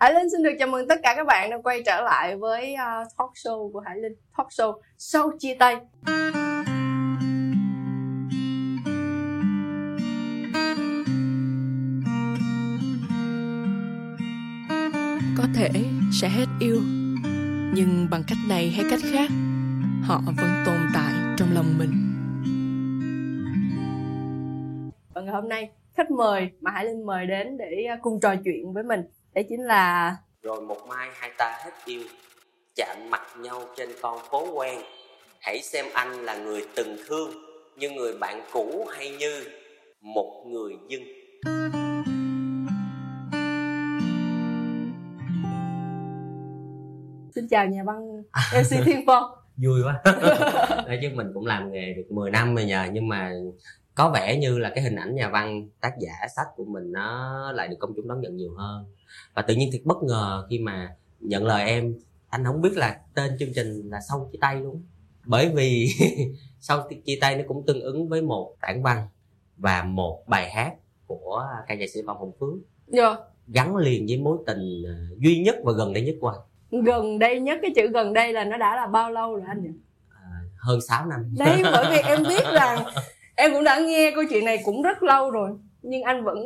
Hải Linh xin được chào mừng tất cả các bạn đã quay trở lại với uh, talk show của Hải Linh. Talk show sau chia tay. Có thể sẽ hết yêu Nhưng bằng cách này hay cách khác Họ vẫn tồn tại trong lòng mình. Và ngày hôm nay khách mời mà Hải Linh mời đến để à, cùng trò chuyện với mình Đấy chính là rồi một mai hai ta hết yêu chạm mặt nhau trên con phố quen. Hãy xem anh là người từng thương như người bạn cũ hay như một người dưng Xin chào nhà văn MC Thiên Phong. Vui quá. Nói chứ mình cũng làm nghề được 10 năm rồi nhờ nhưng mà có vẻ như là cái hình ảnh nhà văn tác giả sách của mình nó lại được công chúng đón nhận nhiều hơn. Và tự nhiên thật bất ngờ khi mà nhận lời em anh không biết là tên chương trình là sau chia tay luôn. Bởi vì sau chia tay nó cũng tương ứng với một tản văn và một bài hát của ca nhạc sĩ Phạm Hồng Phước. Yeah. gắn liền với mối tình à, duy nhất và gần đây nhất của anh. Gần đây nhất cái chữ gần đây là nó đã là bao lâu rồi anh nhỉ? À, hơn 6 năm. Đấy bởi vì em biết rằng em cũng đã nghe câu chuyện này cũng rất lâu rồi nhưng anh vẫn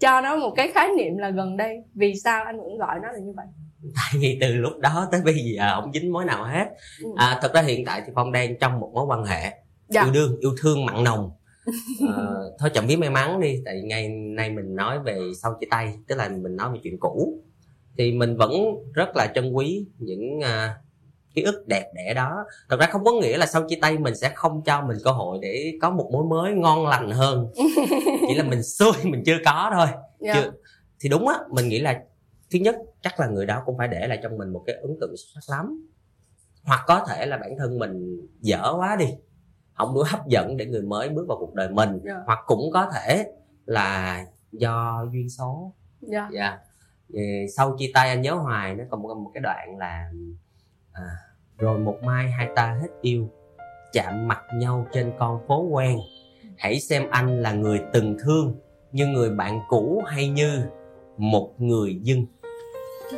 cho nó một cái khái niệm là gần đây. Vì sao anh vẫn gọi nó là như vậy? Tại vì từ lúc đó tới bây giờ không dính mối nào hết. Ừ. à, thật ra hiện tại thì phong đang trong một mối quan hệ dạ. yêu đương yêu thương mặn nồng. À, thôi chậm biết may mắn đi tại ngày nay mình nói về sau chia tay tức là mình nói về chuyện cũ. Thì mình vẫn rất là trân quý những uh, ký ức đẹp đẽ đó thật ra không có nghĩa là sau chia tay mình sẽ không cho mình cơ hội để có một mối mới ngon lành hơn chỉ là mình xui mình chưa có thôi yeah. Dạ. chưa thì đúng á mình nghĩ là thứ nhất chắc là người đó cũng phải để lại trong mình một cái ấn tượng xuất sắc lắm hoặc có thể là bản thân mình dở quá đi không đủ hấp dẫn để người mới bước vào cuộc đời mình yeah. Dạ. hoặc cũng có thể là do duyên số dạ yeah. yeah. sau chia tay anh nhớ hoài nó còn một, một cái đoạn là à, rồi một mai hai ta hết yêu chạm mặt nhau trên con phố quen. Hãy xem anh là người từng thương như người bạn cũ hay như một người dưng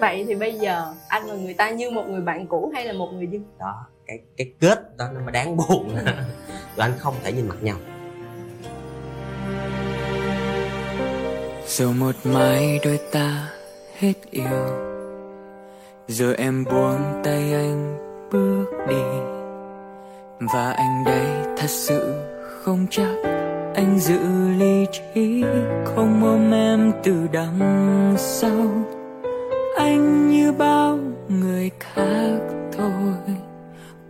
vậy thì bây giờ anh và người ta như một người bạn cũ hay là một người dưng đó cái cái kết đó nó mới đáng buồn. Tụi anh không thể nhìn mặt nhau. Rồi một mai đôi ta hết yêu giờ em buông tay anh bước đi. Và anh đây thật sự không chắc. Anh giữ lý trí, không ôm em từ đằng sau. Anh như bao người khác thôi.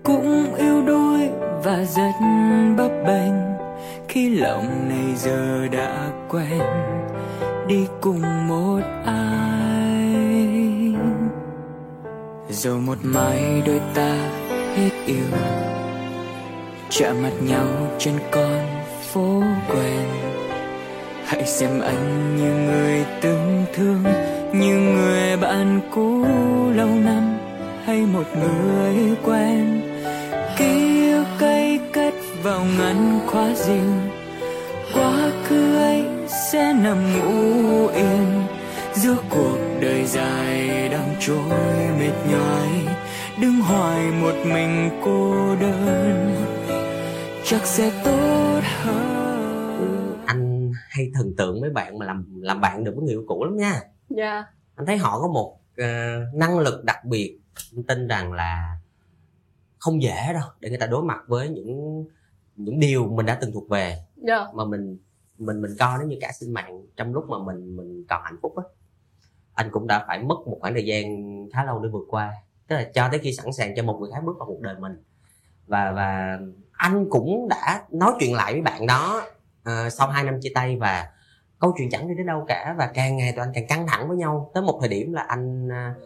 Cũng yêu đôi và rất bấp bênh. Khi lòng này giờ đã quen, đi cùng một ai. Rồi một mai đôi ta hết yêu, chạm mặt nhau trên con phố quen. Hãy xem anh như người từng thương, như người bạn cũ lâu năm, hay một người quen. Ký ức cây cất vào ngăn khóa riêng, quá khứ ấy sẽ nằm ngủ yên. Giữa cuộc đời dài đó trôi mệt nhoài đứng hoài một mình cô đơn chắc sẽ tốt hơn anh hay thần tượng mấy bạn mà làm làm bạn được với người yêu cũ lắm nha dạ yeah. anh thấy họ có một uh, năng lực đặc biệt anh tin rằng là không dễ đâu để người ta đối mặt với những những điều mình đã từng thuộc về yeah. Dạ. mà mình mình mình coi nó như cả sinh mạng trong lúc mà mình mình còn hạnh phúc á anh cũng đã phải mất một khoảng thời gian khá lâu để vượt qua. Tức là cho tới khi sẵn sàng cho một người khác bước vào cuộc đời mình. Và và anh cũng đã nói chuyện lại với bạn đó uh, sau 2 năm chia tay và câu chuyện chẳng đi đến đâu cả. Và càng ngày tụi anh càng căng thẳng với nhau. Tới một thời điểm là anh uh,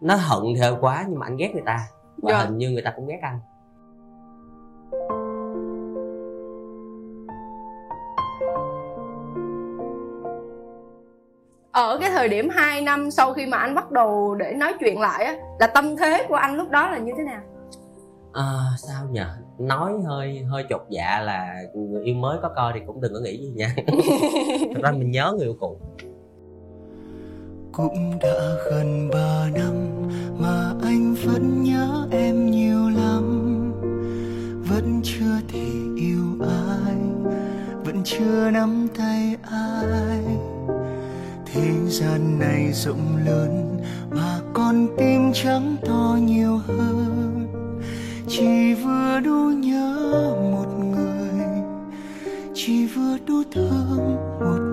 nó hận hơi quá nhưng mà anh ghét người ta. Và yeah. Dạ. hình như người ta cũng ghét anh ở cái thời điểm 2 năm sau khi mà anh bắt đầu để nói chuyện lại á là tâm thế của anh lúc đó là như thế nào? À, sao nhờ? Nói hơi hơi chột dạ là người yêu mới có coi thì cũng đừng có nghĩ gì nha. Thật ra mình nhớ người yêu cũ. Cũng đã gần ba năm mà anh vẫn nhớ em nhiều lắm. Vẫn chưa thể yêu ai vẫn chưa nắm tay ai thế gian này rộng lớn mà con tim chẳng to nhiều hơn. Chỉ vừa đủ nhớ một người, chỉ vừa đủ thương một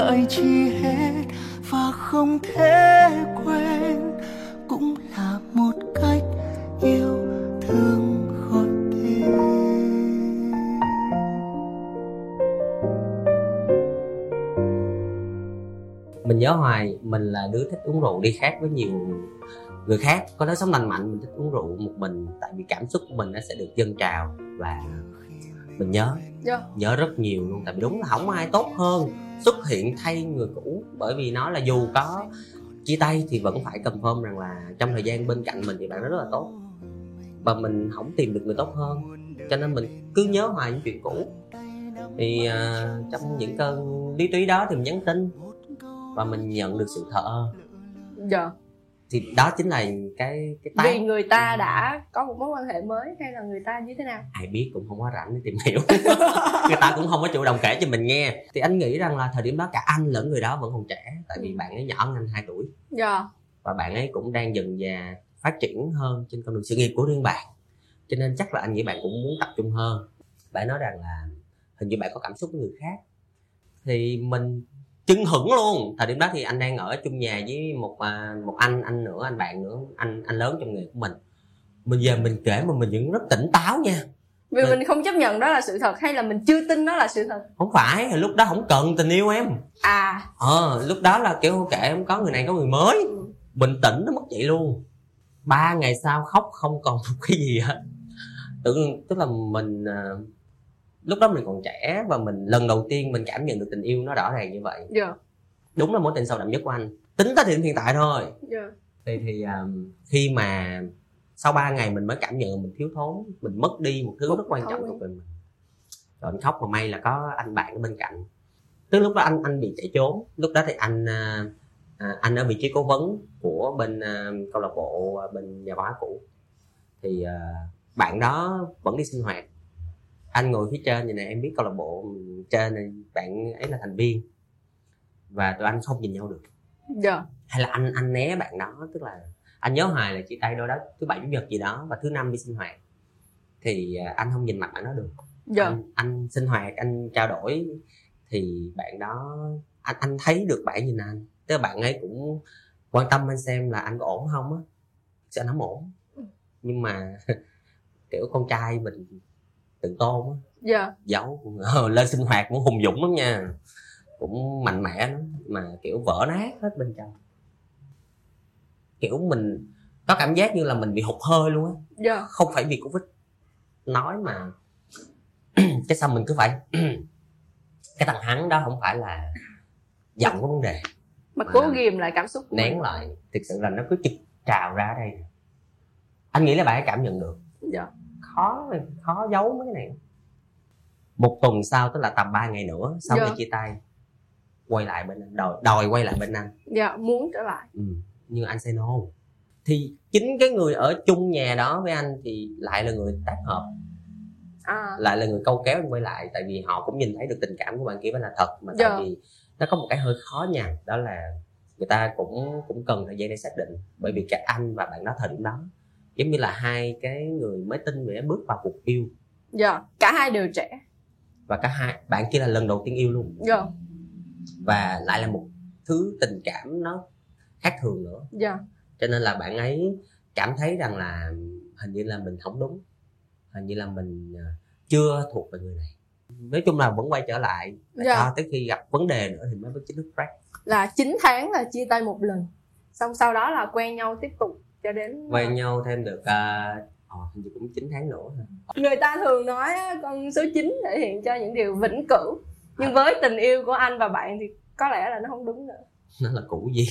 lại chi hết và không thể quên cũng là một cách yêu thương gọi tên mình nhớ hoài, mình là đứa thích uống rượu đi khác với nhiều người khác. Có lối sống lành mạnh, mình thích uống rượu một mình, tại vì cảm xúc của mình nó sẽ được dâng trào và mình nhớ. Dạ. nhớ rất nhiều luôn tại vì đúng là không ai tốt hơn xuất hiện thay người cũ bởi vì nó là dù có chia tay thì vẫn phải confirm rằng là trong thời gian bên cạnh mình thì bạn rất là tốt. Và mình không tìm được người tốt hơn cho nên mình cứ nhớ hoài những chuyện cũ. Thì à, trong những cơn lý túy đó thì mình nhắn tin và mình nhận được sự thờ ơ. Dạ thì đó chính là cái cái vì tái người ta đã có một mối quan hệ mới hay là người ta như thế nào? Ai biết cũng không có rảnh để tìm hiểu. Người ta cũng không có chủ động kể cho mình nghe. Thì anh nghĩ rằng là thời điểm đó cả anh lẫn người đó vẫn còn trẻ tại vì bạn ấy nhỏ hơn anh 2 tuổi. Dạ. Và bạn ấy cũng đang dần dà phát triển hơn trên con đường sự nghiệp của riêng bạn. Cho nên chắc là anh nghĩ bạn cũng muốn tập trung hơn. Bạn nói rằng là hình như bạn có cảm xúc với người khác. Thì mình chưng hửng luôn. Thời điểm đó thì anh đang ở chung nhà với một à, một anh anh nữa anh bạn nữa anh anh lớn trong nghề của mình. Mình giờ mình kể mà mình vẫn rất tỉnh táo nha. Vì Vâng. mình không chấp nhận đó là sự thật hay là mình chưa tin đó là sự thật? Không phải lúc đó không cần tình yêu em. À. Ờ lúc đó là kiểu kệ em có người này có người mới. Bình tĩnh nó mất vậy luôn. Ba ngày sau khóc không còn một cái gì hết. Tự tức là mình à, lúc đó mình còn trẻ và mình lần đầu tiên mình cảm nhận được tình yêu nó rõ ràng như vậy. Dạ. Đúng là mối tình sâu đậm nhất của anh. Tính tới thời điểm hiện tại thôi. Dạ. Thì thì à, khi mà sau 3 ngày mình mới cảm nhận mình thiếu thốn mình mất đi một thứ rất quan trọng về mình. Rồi anh khóc mà may là có anh bạn ở bên cạnh. Tức lúc đó anh anh bị chạy trốn. Lúc đó thì anh à, à, anh ở vị trí cố vấn của bên à, câu lạc bộ à, bên nhà văn hóa cũ. Thì à, bạn đó vẫn đi sinh hoạt anh ngồi phía trên vậy nè em biết câu lạc bộ trên này bạn ấy là thành viên. Và tụi anh không nhìn nhau được. Dạ. Hay là anh anh né bạn đó tức là anh nhớ hoài là chia tay đâu đó thứ bảy chủ nhật gì đó và thứ năm đi sinh hoạt. Thì à, anh không nhìn mặt bạn đó được. Dạ. Anh, anh sinh hoạt anh trao đổi thì bạn đó anh anh thấy được bạn nhìn anh. Tức là bạn ấy cũng quan tâm anh xem là anh có ổn không á. Sẽ anh không ổn. Nhưng mà kiểu con trai mình tự tôn á. Dạ. Giấu ờ, lên sinh hoạt cũng hùng dũng lắm nha. Cũng mạnh mẽ lắm mà kiểu vỡ nát hết bên trong. Kiểu mình có cảm giác như là mình bị hụt hơi luôn á. Dạ. Không phải vì covid. Nói mà cái sao mình cứ phải cái thằng hắn đó không phải là giọng có vấn đề mà À. cố ghìm lại cảm xúc của nén mình. lại. Thực sự là nó cứ trực trào ra đây. Anh nghĩ là bạn ấy cảm nhận được. Dạ khó khó giấu mấy cái này một tuần sau tức là tầm 3 ngày nữa sau Dạ. khi chia tay quay lại bên anh đòi đòi quay lại bên anh dạ muốn trở lại ừ. nhưng anh say no thì chính cái người ở chung nhà đó với anh thì lại là người tác hợp à lại là người câu kéo anh quay lại tại vì họ cũng nhìn thấy được tình cảm của bạn kia là thật mà Dạ. tại vì nó có một cái hơi khó nhằn đó là người ta cũng cũng cần thời gian để xác định bởi vì cả anh và bạn đó thời điểm đó giống như là hai cái người mới tin về bước vào cuộc yêu. Dạ cả hai đều trẻ. Và cả hai bạn kia là lần đầu tiên yêu luôn. Dạ. Và lại là một thứ tình cảm nó khác thường nữa. Dạ. Cho nên là bạn ấy cảm thấy rằng là hình như là mình không đúng. Hình như là mình à, chưa thuộc về người này. Nói chung là vẫn quay trở lại. Dạ. cho tới khi gặp vấn đề nữa thì mới mới chính thức break là 9 tháng là chia tay một lần. Xong sau đó là quen nhau tiếp tục cho đến quen nhau thêm được uh, hình như cũng 9 tháng nữa người ta thường nói con số 9 thể hiện cho những điều vĩnh cửu. Nhưng với tình yêu của anh và bạn thì có lẽ là nó không đúng nữa. Nó là cũ gì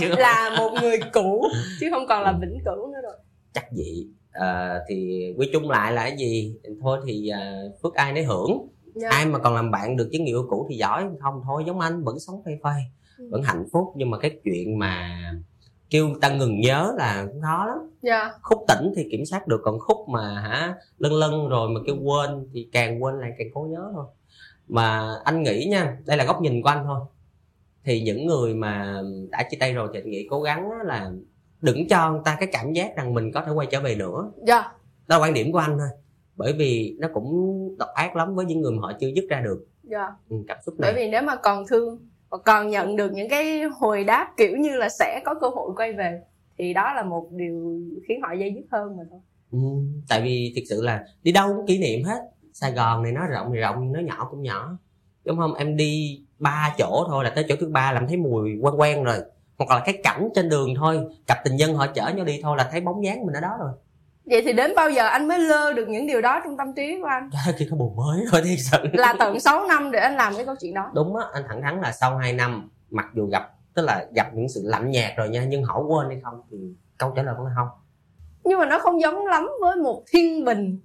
chứ? Là một người cũ chứ không còn là vĩnh cửu nữa rồi. Chắc vậy Ờ, thì quy chung lại là cái gì? Thôi thì uh, phước ai nấy hưởng. Dạ. ai mà còn làm bạn được với người yêu cũ thì giỏi. Không thôi giống anh vẫn sống phây phây Ừ. vẫn hạnh phúc. Nhưng mà cái chuyện mà kêu người ta ngừng nhớ là khó lắm. Dạ. Khúc tỉnh thì kiểm soát được còn khúc mà hả lân lân rồi mà kêu quên thì càng quên lại càng cố nhớ thôi. Mà anh nghĩ nha đây là góc nhìn của anh thôi. Thì những người mà đã chia tay rồi thì anh nghĩ cố gắng á là đừng cho người ta cái cảm giác rằng mình có thể quay trở về nữa. Dạ. Đó là quan điểm của anh thôi. Bởi vì nó cũng độc ác lắm với những người mà họ chưa dứt ra được. Dạ. Ừ, cảm xúc bởi này. vì nếu mà còn thương và còn nhận được những cái hồi đáp kiểu như là sẽ có cơ hội quay về thì đó là một điều khiến họ dây dứt hơn mà thôi. Ừ, tại vì thực sự là đi đâu cũng kỷ niệm hết. Sài gòn này nó rộng thì rộng nó nhỏ cũng nhỏ. Đúng không? Em đi ba chỗ thôi là tới chỗ thứ ba làm thấy mùi quen quen rồi. Hoặc là cái cảnh trên đường thôi cặp tình nhân họ chở nhau đi thôi là thấy bóng dáng mình ở đó rồi vậy thì đến bao giờ anh mới lơ được những điều đó trong tâm trí của anh? Ơi, khi có bồ mới rồi thì sự. Là tận 6 năm để anh làm cái câu chuyện đó. Đúng á anh thẳng thắn là sau 2 năm mặc dù gặp tức là gặp những sự lạnh nhạt rồi nha nhưng họ quên hay không thì câu trả lời vẫn là không. Nhưng mà nó không giống lắm với một thiên bình.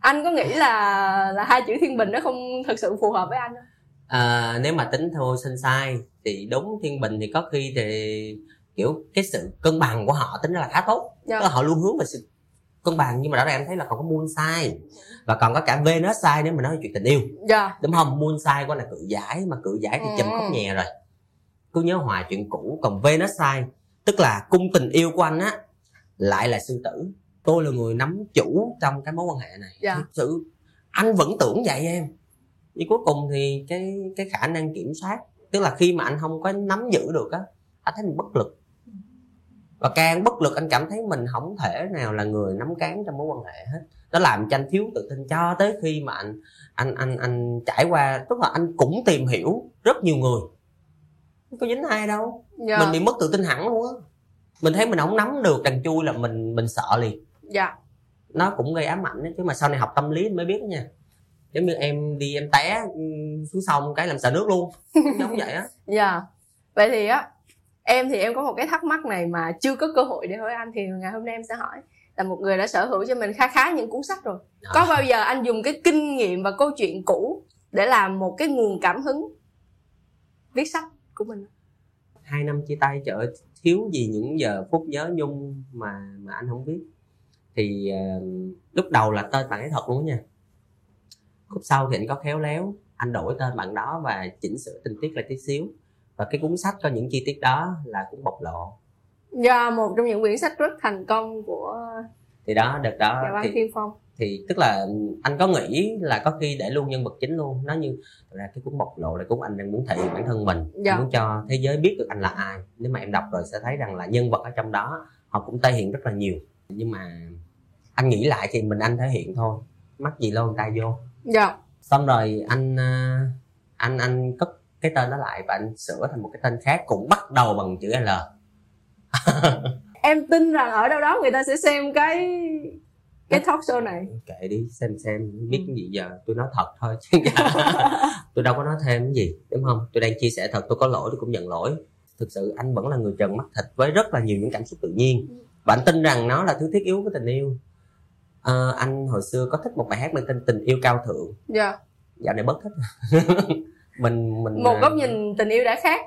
Anh có nghĩ là là hai chữ thiên bình nó không thực sự phù hợp với anh không? à, nếu mà tính theo sinh sai thì đúng thiên bình thì có khi thì kiểu cái sự cân bằng của họ tính ra là khá tốt. Dạ. Tức là họ luôn hướng về sự cân bằng nhưng mà rõ ràng em thấy là còn có moon sai và còn có cả venus sai nếu mà nói chuyện tình yêu. Dạ. Đúng không? Moon sai của là cự giải mà cự giải thì chùm Ừ. khóc nhè rồi. Cứ nhớ hoài chuyện cũ còn venus sai tức là cung tình yêu của anh á lại là sư tử. Tôi là người nắm chủ trong cái mối quan hệ này. Dạ. thực sự anh vẫn tưởng vậy em. Nhưng cuối cùng thì cái cái khả năng kiểm soát tức là khi mà anh không có nắm giữ được á anh thấy mình bất lực và càng bất lực anh cảm thấy mình không thể nào là người nắm cán trong mối quan hệ hết. Nó làm cho anh thiếu tự tin cho tới khi mà anh anh anh anh trải qua tức là anh cũng tìm hiểu rất nhiều người. Không có dính ai đâu. Dạ. Mình bị mất tự tin hẳn luôn á. Mình thấy mình không nắm được đằng chui là mình mình sợ liền. Dạ. Nó cũng gây ám ảnh đấy chứ mà sau này học tâm lý mới biết đó nha. Giống như em đi em té ừ, xuống sông cái làm sợ nước luôn. Giống vậy á. Dạ. Vậy thì á em thì em có một cái thắc mắc này mà chưa có cơ hội để hỏi anh thì ngày hôm nay em sẽ hỏi. Là một người đã sở hữu cho mình khá khá những cuốn sách rồi. Có bao giờ anh dùng cái kinh nghiệm và câu chuyện cũ để làm một cái nguồn cảm hứng viết sách của mình? Hai năm chia tay ơi, thiếu gì những giờ phút nhớ nhung mà mà anh không biết thì ờ, lúc đầu là tên bạn ấy thật luôn á nha. Khúc sau thì anh có khéo léo anh đổi tên bạn đó và chỉnh sửa tình tiết lại tí xíu và cái cuốn sách có những chi tiết đó là cũng bộc lộ. Dạ, một trong những quyển sách rất thành công của thì đó đợt đó văn thì Thiên Phong. thì tức là anh có nghĩ là có khi để luôn nhân vật chính luôn. Nó như thật ra cái cuốn bộc lộ là cuốn anh đang muốn thể hiện bản thân mình. Dạ. muốn cho thế giới biết được anh là ai. Nếu mà em đọc rồi sẽ thấy rằng là nhân vật ở trong đó họ cũng thể hiện rất là nhiều. Nhưng mà anh nghĩ lại thì mình anh thể hiện thôi. Mắc gì lâu người ta vô. Dạ, xong rồi anh à, anh anh cất cái tên đó lại và anh sửa thành một cái tên khác cũng bắt đầu bằng chữ L. Em tin rằng ở đâu đó người ta sẽ xem cái cái talk show này. Kệ đi xem xem biết Ừ. cái gì giờ. Tôi nói thật thôi chứ tôi đâu có nói thêm cái gì đúng không? Tôi đang chia sẻ thật tôi có lỗi tôi cũng nhận lỗi. Thực sự anh vẫn là người trần mắt thịt với rất là nhiều những cảm xúc tự nhiên. Và anh tin rằng nó là thứ thiết yếu của tình yêu. Ờ, anh hồi xưa có thích một bài hát mang tên tình yêu cao thượng. Dạ. Dạo này bớt thích mình mình một à, góc nhìn tình yêu đã khác.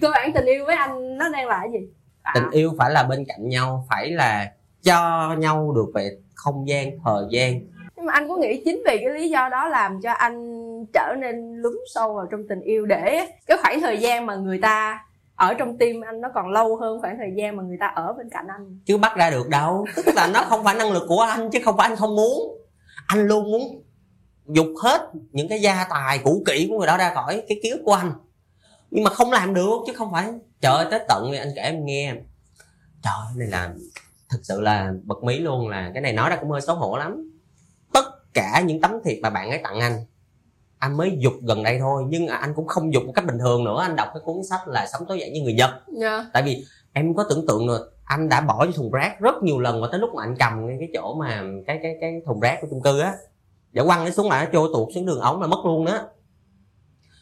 Cơ bản tình yêu với anh nó đang là cái gì? À, tình yêu phải là bên cạnh nhau phải là cho nhau được về không gian thời gian. Nhưng mà anh có nghĩ chính vì cái lý do đó làm cho anh trở nên lún sâu vào trong tình yêu để cái khoảng thời gian mà người ta ở trong tim anh nó còn lâu hơn khoảng thời gian mà người ta ở bên cạnh anh? Chứ bắt ra được đâu. Tức là nó không phải năng lực của anh chứ không phải anh không muốn. Anh luôn muốn dục hết những cái gia tài cũ kỹ của người đó ra khỏi cái ký ức của anh. Nhưng mà không làm được chứ không phải trời ơi tới tận anh kể em nghe. Trời này là thực sự là bật mí luôn là cái này nói ra cũng hơi xấu hổ lắm. Tất cả những tấm thiệp mà bạn ấy tặng anh anh mới dục gần đây thôi. Nhưng anh cũng không dục một cách bình thường nữa. Anh đọc cái cuốn sách là sống tối giản như người nhật. Yeah. Dạ. tại vì em có tưởng tượng rồi anh đã bỏ vô thùng rác rất nhiều lần và tới lúc mà anh cầm cái chỗ mà cái cái cái thùng rác của chung cư á để quăng nó xuống lại nó trôi tuột xuống đường ống là mất luôn đó.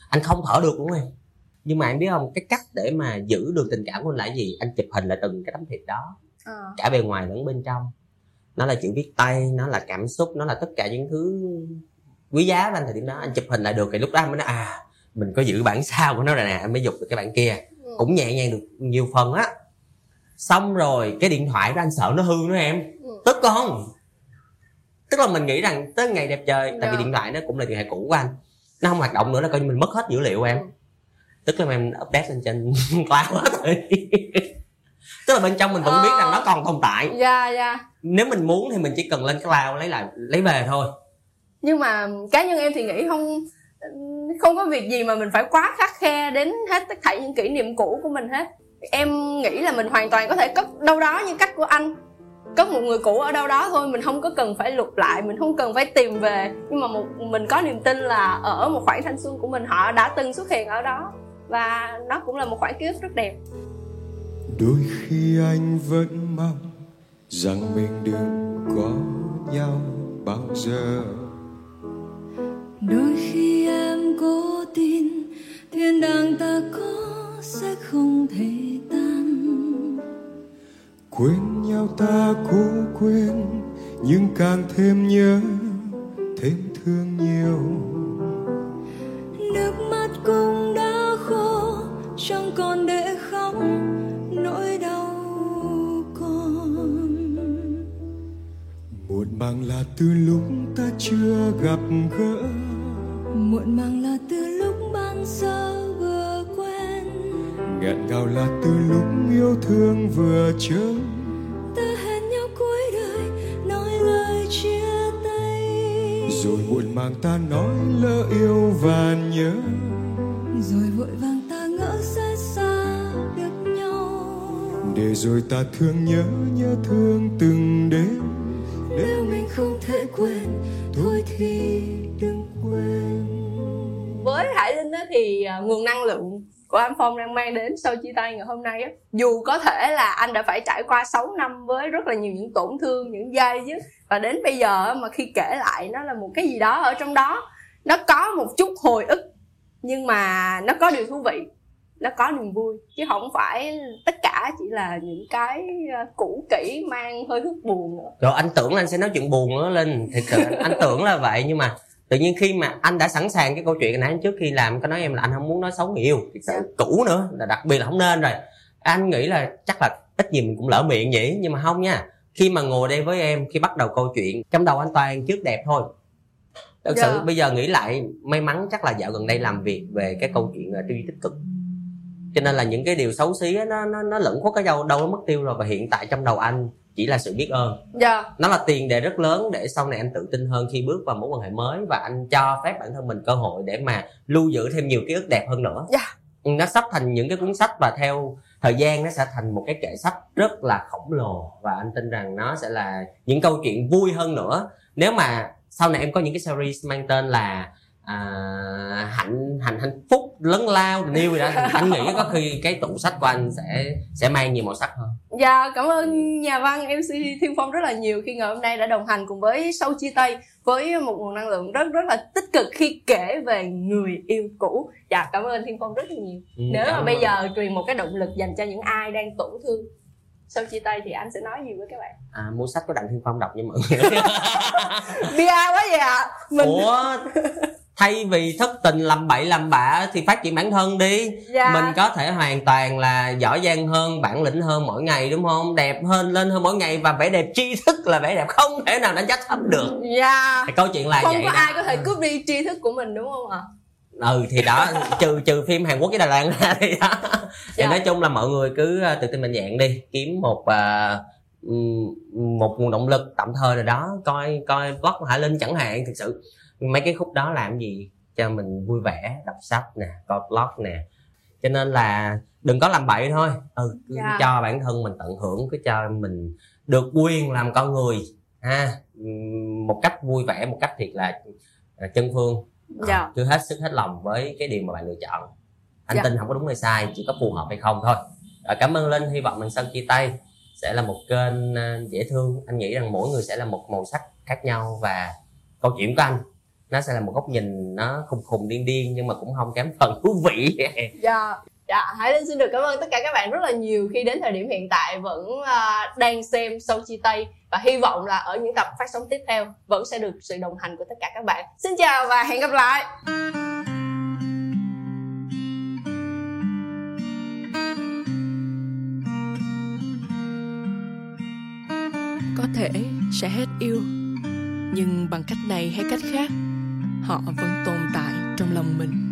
Anh không thở được luôn em nhưng mà anh biết không cái cách để mà giữ được tình cảm của anh là gì? Anh chụp hình lại từng cái tấm thiệp đó. À. cả bề ngoài lẫn bên trong. Nó là chữ viết tay nó là cảm xúc nó là tất cả những thứ quý giá của anh thời điểm đó. Anh chụp hình lại được thì lúc đó anh mới nói à mình có giữ bản sao của nó rồi nè. Anh mới dục được cái bản kia. Ừ. cũng nhẹ nhàng được nhiều phần á. Xong rồi cái điện thoại đó anh sợ nó hư nữa em. Ừ. tức không tức là mình nghĩ rằng tới ngày đẹp trời tại vì dạ. điện thoại nó cũng là điện thoại cũ của anh. Nó không hoạt động nữa là coi như mình mất hết dữ liệu em. Tức là em update lên trên cloud hết rồi. Tức là bên trong mình vẫn ờ... biết rằng nó còn tồn tại. Dạ dạ. Nếu mình muốn thì mình chỉ cần lên cái cloud lấy lại lấy về thôi. Nhưng mà cá nhân em thì nghĩ không không có việc gì mà mình phải quá khắc khe đến hết tất cả những kỷ niệm cũ của mình hết. Em nghĩ là mình hoàn toàn có thể cất đâu đó như cách của anh cất một người cũ ở đâu đó thôi mình không có cần phải lục lại mình không cần phải tìm về. Nhưng mà một mình có niềm tin là ở một khoảng thanh xuân của mình họ đã từng xuất hiện ở đó. Và nó cũng là một khoảng ký ức rất đẹp. Đôi khi anh vẫn mong rằng mình đừng có nhau bao giờ. Đôi khi em cố tin thiên đàng ta có sẽ không thể tan quên nhau ta cố quên nhưng càng thêm nhớ thêm thương nhiều nước mắt cũng đã khô chẳng còn để khóc nỗi đau còn. Muộn màng là từ lúc ta chưa gặp gỡ. Muộn màng là từ lúc ban sơ vừa quen. Nghẹn ngào là từ lúc yêu thương vừa chớm màng ta nói lỡ yêu và nhớ. Rồi vội vàng ta ngỡ sẽ xa được nhau. Để rồi ta thương nhớ nhớ thương từng đêm. Nếu mình không thể quên thôi thì đừng quên. Với hải linh thì à, nguồn năng lượng của anh phong đang mang đến sau chia tay ngày hôm nay á. Dù có thể là anh đã phải trải qua 6 năm với rất là nhiều những tổn thương những dây chứ, và đến bây giờ mà khi kể lại nó là một cái gì đó ở trong đó nó có một chút hồi ức nhưng mà nó có điều thú vị nó có niềm vui chứ không phải tất cả chỉ là những cái ờ, cũ kỹ mang hơi hức buồn nữa. Rồi anh tưởng là anh sẽ nói chuyện buồn nữa lên thật sự anh tưởng là vậy nhưng mà tự nhiên khi mà anh đã sẵn sàng cái câu chuyện này trước khi làm có nói em là anh không muốn nói xấu người yêu. Dạ. cũ nữa là đặc biệt là không nên rồi anh nghĩ là chắc là ít gì mình cũng lỡ miệng nhỉ nhưng mà không nha khi mà ngồi đây với em khi bắt đầu câu chuyện trong đầu anh toàn trước đẹp thôi thực yeah. sự dạ. bây giờ nghĩ lại may mắn chắc là dạo gần đây làm việc về cái câu chuyện uh, tích cực cho nên là những cái điều xấu xí nó nó nó lẫn khuất cái đâu đâu nó mất tiêu rồi và hiện tại trong đầu anh chỉ là sự biết ơn. Dạ. Nó là tiền đề rất lớn để sau này anh tự tin hơn khi bước vào mối quan hệ mới và anh cho phép bản thân mình cơ hội để mà lưu giữ thêm nhiều ký ức đẹp hơn nữa. Dạ. Nó sắp thành những cái cuốn sách và theo thời gian nó sẽ thành một cái kệ sách rất là khổng lồ và anh tin rằng nó sẽ là những câu chuyện vui hơn nữa. Nếu mà sau này em có những cái series mang tên là à, hạnh hạnh hạnh phúc lớn lao tình yêu gì đó anh nghĩ có khi cái tủ sách của anh sẽ sẽ mang nhiều màu sắc hơn dạ cảm ơn nhà văn mc thiên phong rất là nhiều khi ngày hôm nay đã đồng hành cùng với sâu chia tay với một nguồn năng lượng rất rất là tích cực khi kể về người yêu cũ. Dạ cảm ơn thiên phong rất là nhiều. Ừ, nếu mà bây giờ truyền một cái động lực dành cho những ai đang tổn thương sau chia tay thì anh sẽ nói gì với các bạn? À mua sách của đặng thiên phong đọc cho mọi người. Bia quá vậy ạ. À? mình ủa thay vì thất tình làm bậy làm bạ thì phát triển bản thân đi. Dạ. mình có thể hoàn toàn là giỏi giang hơn bản lĩnh hơn mỗi ngày đúng không? Đẹp hơn lên hơn mỗi ngày và vẻ đẹp tri thức là vẻ đẹp không thể nào đánh giá thấp được. Dạ. Thì câu chuyện là không vậy có đó. ai có thể cướp đi tri thức của mình đúng không ạ? Ừ thì đó trừ trừ phim hàn quốc với đà lạt ra thì đó. Thì dạ. nói chung là mọi người cứ ờ, tự tin mạnh dạng đi kiếm một uh, một nguồn động lực tạm thời rồi đó coi coi vlog hải linh chẳng hạn thực sự mấy cái khúc đó làm gì cho mình vui vẻ đọc sách nè coi blog nè cho nên là đừng có làm bậy thôi ừ cứ yeah. Dạ. cho bản thân mình tận hưởng cứ cho mình được quyền làm con người ha một cách vui vẻ một cách thiệt là à, chân phương dạ. cứ hết sức hết lòng với cái điều mà bạn lựa chọn anh dạ. tin không có đúng hay sai chỉ có phù hợp hay không thôi à, cảm ơn linh hy vọng mình sau chia tay sẽ là một kênh à, dễ thương anh nghĩ rằng mỗi người sẽ là một màu sắc khác nhau và câu chuyện của anh nó sẽ là một góc nhìn nó khùng khùng điên điên nhưng mà cũng không kém phần thú vị. Dạ dạ hải linh xin được cảm ơn tất cả các bạn rất là nhiều. Khi đến thời điểm hiện tại vẫn uh, đang xem sâu chia tay và hy vọng là ở những tập phát sóng tiếp theo vẫn sẽ được sự đồng hành của tất cả các bạn. Xin chào và hẹn gặp lại! Có thể sẽ hết yêu nhưng bằng cách này hay cách khác họ vẫn tồn tại trong lòng mình.